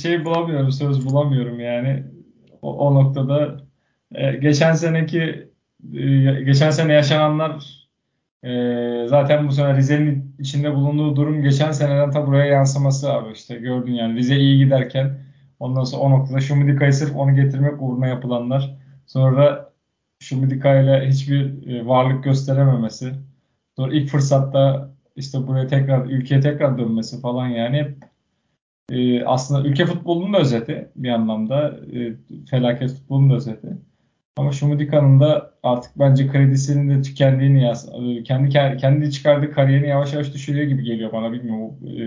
şey bulamıyorum, söz bulamıyorum yani. O, o noktada e, geçen seneki e, geçen sene yaşananlar e, zaten bu sene Rize'nin içinde bulunduğu durum geçen seneden ta buraya yansıması abi işte gördün yani Rize iyi giderken ondan sonra o noktada Şumidika'yı sırf onu getirmek uğruna yapılanlar sonra Şumidika ile hiçbir e, varlık gösterememesi sonra ilk fırsatta işte buraya tekrar ülkeye tekrar dönmesi falan yani e, aslında ülke futbolunun özeti bir anlamda e, felaket futbolunun da özeti. Ama Şumudika'nın da artık bence kredisinin de tükendiğini ya kendi kendi çıkardığı kariyerini yavaş yavaş düşürüyor gibi geliyor bana bilmiyorum e,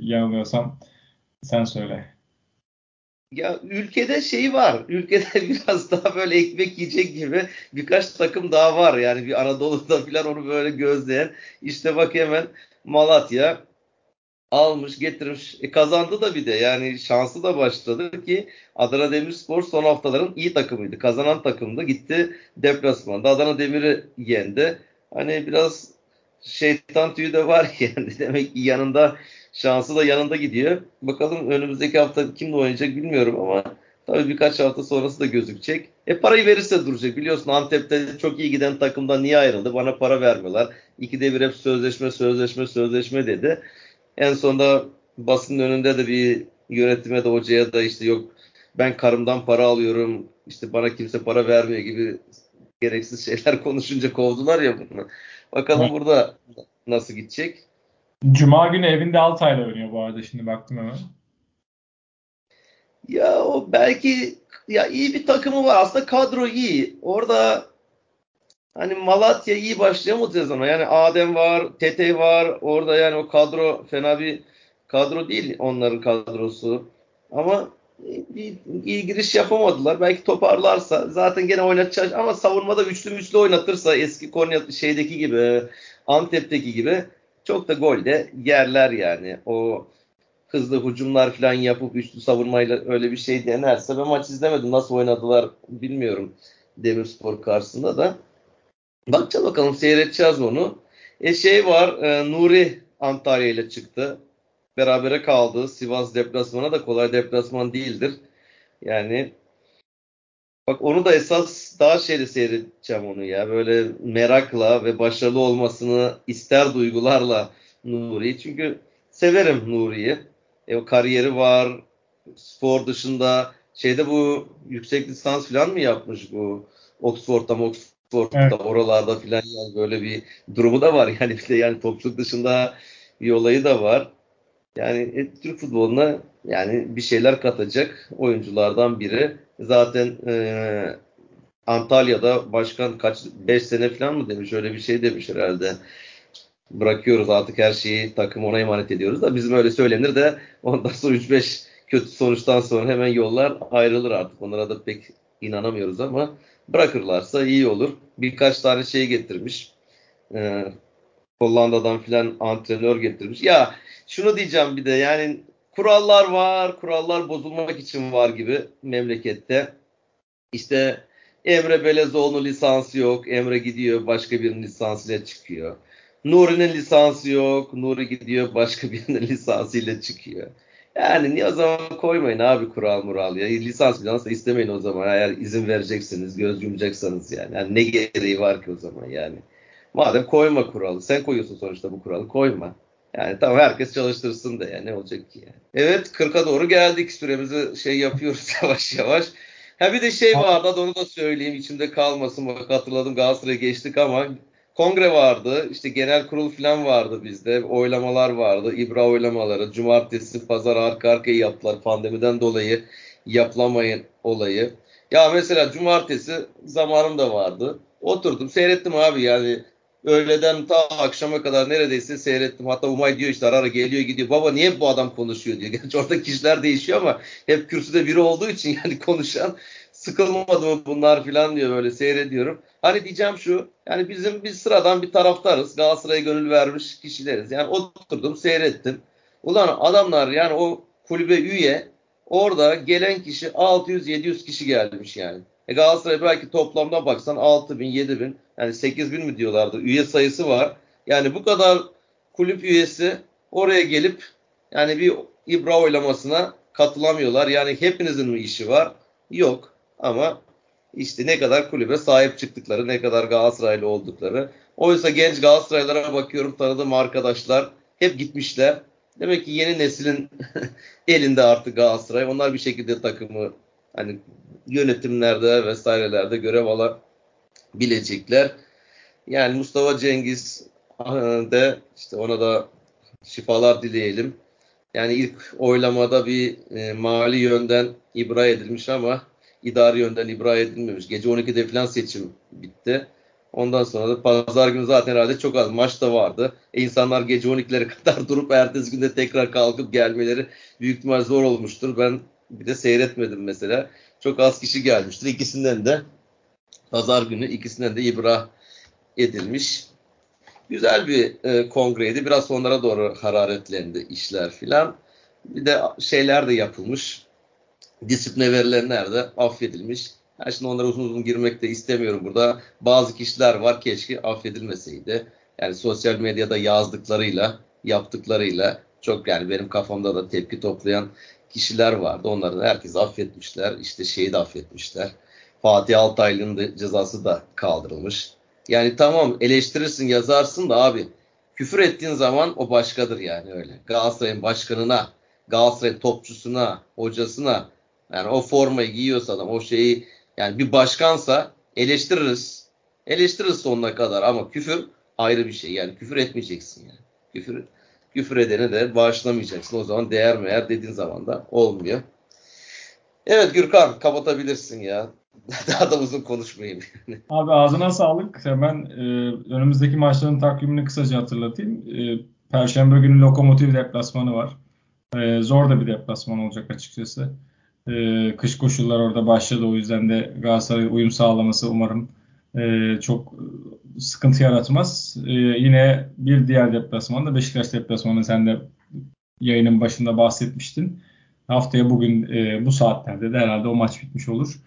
yanılıyorsam sen söyle. Ya ülkede şey var. Ülkede biraz daha böyle ekmek yiyecek gibi birkaç takım daha var. Yani bir Anadolu'da falan onu böyle gözleyen. İşte bak hemen Malatya almış getirmiş e, kazandı da bir de yani şansı da başladı ki Adana Demirspor son haftaların iyi takımıydı. Kazanan takımdı gitti deplasmanda Adana Demir'i yendi. Hani biraz şeytan tüyü de var yani demek ki yanında şansı da yanında gidiyor. Bakalım önümüzdeki hafta kimle oynayacak bilmiyorum ama tabii birkaç hafta sonrası da gözükecek. E parayı verirse duracak. Biliyorsun Antep'te çok iyi giden takımdan niye ayrıldı? Bana para vermiyorlar. İkide bir hep sözleşme sözleşme sözleşme dedi. En sonunda basının önünde de bir yönetime de hocaya da işte yok ben karımdan para alıyorum işte bana kimse para vermiyor gibi gereksiz şeyler konuşunca kovdular ya bunu. Bakalım evet. burada nasıl gidecek. Cuma günü evinde Altay'la oynuyor bu arada şimdi baktım hemen. Ya o belki ya iyi bir takımı var aslında kadro iyi. Orada Hani Malatya iyi başlayamadı sezona. Yani Adem var, Tete var. Orada yani o kadro fena bir kadro değil onların kadrosu. Ama bir, iyi giriş yapamadılar. Belki toparlarsa zaten gene oynatacak ama savunmada üçlü üçlü oynatırsa eski Konya şeydeki gibi Antep'teki gibi çok da gol de yerler yani. O hızlı hücumlar falan yapıp üçlü savunmayla öyle bir şey denerse ben maç izlemedim. Nasıl oynadılar bilmiyorum Demirspor karşısında da. Bakacağız bakalım seyredeceğiz onu. E şey var e, Nuri Antalya ile çıktı. Berabere kaldı. Sivas deplasmana da kolay deplasman değildir. Yani bak onu da esas daha şeyle seyredeceğim onu ya. Böyle merakla ve başarılı olmasını ister duygularla Nuri'yi. Çünkü severim Nuri'yi. E, o kariyeri var. Spor dışında şeyde bu yüksek lisans falan mı yapmış bu Oxford'da Sport'ta evet. oralarda filan yani böyle bir durumu da var. Yani de yani topçuluk dışında bir olayı da var. Yani e, Türk futboluna yani bir şeyler katacak oyunculardan biri. Zaten e, Antalya'da başkan kaç 5 sene falan mı demiş öyle bir şey demiş herhalde. Bırakıyoruz artık her şeyi takım ona emanet ediyoruz da bizim öyle söylenir de ondan sonra 3-5 kötü sonuçtan sonra hemen yollar ayrılır artık. Onlara da pek inanamıyoruz ama Bırakırlarsa iyi olur. Birkaç tane şey getirmiş. Ee, Hollanda'dan filan antrenör getirmiş. Ya şunu diyeceğim bir de yani kurallar var. Kurallar bozulmak için var gibi memlekette. İşte Emre Belezoğlu lisansı yok. Emre gidiyor başka bir lisansıyla çıkıyor. Nuri'nin lisansı yok. Nuri gidiyor başka birinin lisansıyla çıkıyor. Yani niye o zaman koymayın abi kural mural ya. Lisans lisans istemeyin o zaman. Eğer izin vereceksiniz, göz yumacaksanız yani. yani. Ne gereği var ki o zaman yani. Madem koyma kuralı. Sen koyuyorsun sonuçta bu kuralı. Koyma. Yani tamam herkes çalıştırsın da yani ne olacak ki yani. Evet 40'a doğru geldik. Süremizi şey yapıyoruz yavaş yavaş. Ha bir de şey vardı onu da söyleyeyim içimde kalmasın. Bak hatırladım Galatasaray'a geçtik ama kongre vardı. işte genel kurul falan vardı bizde. Oylamalar vardı. İbra oylamaları. Cumartesi, pazar arka arkaya yaptılar. Pandemiden dolayı yapılamayın olayı. Ya mesela cumartesi zamanım da vardı. Oturdum seyrettim abi yani öğleden ta akşama kadar neredeyse seyrettim. Hatta Umay diyor işte ara geliyor gidiyor. Baba niye bu adam konuşuyor diyor. Gerçi orada kişiler değişiyor ama hep kürsüde biri olduğu için yani konuşan sıkılmadı mı bunlar falan diyor böyle seyrediyorum. Hani diyeceğim şu yani bizim biz sıradan bir taraftarız. Galatasaray'a gönül vermiş kişileriz. Yani oturdum seyrettim. Ulan adamlar yani o kulübe üye orada gelen kişi 600-700 kişi gelmiş yani. E Galatasaray belki toplamda baksan 6 bin, 7 bin yani 8 bin mi diyorlardı üye sayısı var. Yani bu kadar kulüp üyesi oraya gelip yani bir ibra oylamasına katılamıyorlar. Yani hepinizin mi işi var? Yok. Ama işte ne kadar kulübe sahip çıktıkları, ne kadar Galatasaraylı oldukları. Oysa genç Galatasaraylara bakıyorum tanıdığım arkadaşlar hep gitmişler. Demek ki yeni neslin elinde artık Galatasaray. Onlar bir şekilde takımı hani yönetimlerde vesairelerde görev alabilecekler. Yani Mustafa Cengiz de işte ona da şifalar dileyelim. Yani ilk oylamada bir e, mali yönden ibra edilmiş ama idari yönden ibra edilmemiş. Gece 12'de falan seçim bitti. Ondan sonra da pazar günü zaten herhalde çok az maç da vardı. E insanlar gece 12'lere kadar durup ertesi günde tekrar kalkıp gelmeleri büyük ihtimal zor olmuştur. Ben bir de seyretmedim mesela. Çok az kişi gelmiştir. İkisinden de pazar günü ikisinden de ibra edilmiş. Güzel bir e, kongreydi. Biraz sonlara doğru hararetlendi işler filan. Bir de şeyler de yapılmış. Disipline verilenler de affedilmiş. Yani şimdi onlara uzun uzun girmek de istemiyorum burada. Bazı kişiler var keşke affedilmeseydi. Yani sosyal medyada yazdıklarıyla, yaptıklarıyla çok yani benim kafamda da tepki toplayan kişiler vardı. Onları da herkes affetmişler. İşte şeyi de affetmişler. Fatih Altaylı'nın da cezası da kaldırılmış. Yani tamam eleştirirsin yazarsın da abi küfür ettiğin zaman o başkadır yani öyle. Galatasaray'ın başkanına, Galatasaray'ın topçusuna, hocasına yani o formayı giyiyorsa adam o şeyi yani bir başkansa eleştiririz. Eleştiririz sonuna kadar ama küfür ayrı bir şey. Yani küfür etmeyeceksin yani. Küfür küfür edene de bağışlamayacaksın. O zaman değer meğer dediğin zaman da olmuyor. Evet Gürkan kapatabilirsin ya. Daha da uzun konuşmayayım. Abi ağzına sağlık. Hemen e, önümüzdeki maçların takvimini kısaca hatırlatayım. E, Perşembe günü Lokomotiv deplasmanı var. E, zor da bir deplasman olacak açıkçası. E, kış koşullar orada başladı. O yüzden de Galatasaray uyum sağlaması umarım e, çok sıkıntı yaratmaz. E, yine bir diğer deplasman da Beşiktaş deplasmanı sen de yayının başında bahsetmiştin. Haftaya bugün e, bu saatlerde de herhalde o maç bitmiş olur.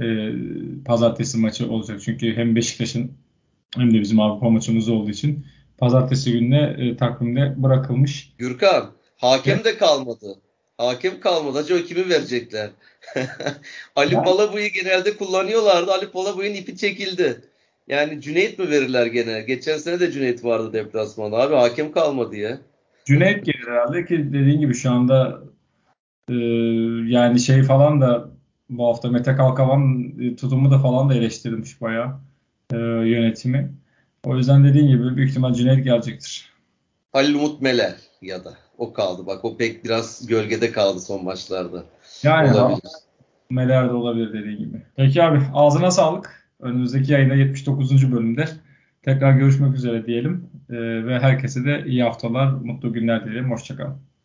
E, pazartesi maçı olacak. Çünkü hem Beşiktaş'ın hem de bizim Avrupa maçımız olduğu için pazartesi gününe e, takvimde bırakılmış. Gürkan hakem de kalmadı. Hakem kalmadı. Acaba kimi verecekler? Ali ya. Palabıyı genelde kullanıyorlardı. Ali Palabıyı'nın ipi çekildi. Yani Cüneyt mi verirler gene? Geçen sene de Cüneyt vardı deplasmanda. Abi hakem kalmadı ya. Cüneyt gelir herhalde ki dediğin gibi şu anda e, yani şey falan da bu hafta Mete Kalkavan e, tutumu da falan da eleştirilmiş bayağı e, yönetimi. O yüzden dediğin gibi büyük ihtimal Cüneyt gelecektir. Halil Umut Meler ya da o kaldı. Bak o pek biraz gölgede kaldı son maçlarda. Yani olabilir. Meler de olabilir dediğin gibi. Peki abi ağzına sağlık. Önümüzdeki yayında 79. bölümde tekrar görüşmek üzere diyelim. Ee, ve herkese de iyi haftalar, mutlu günler dilerim. Hoşçakalın.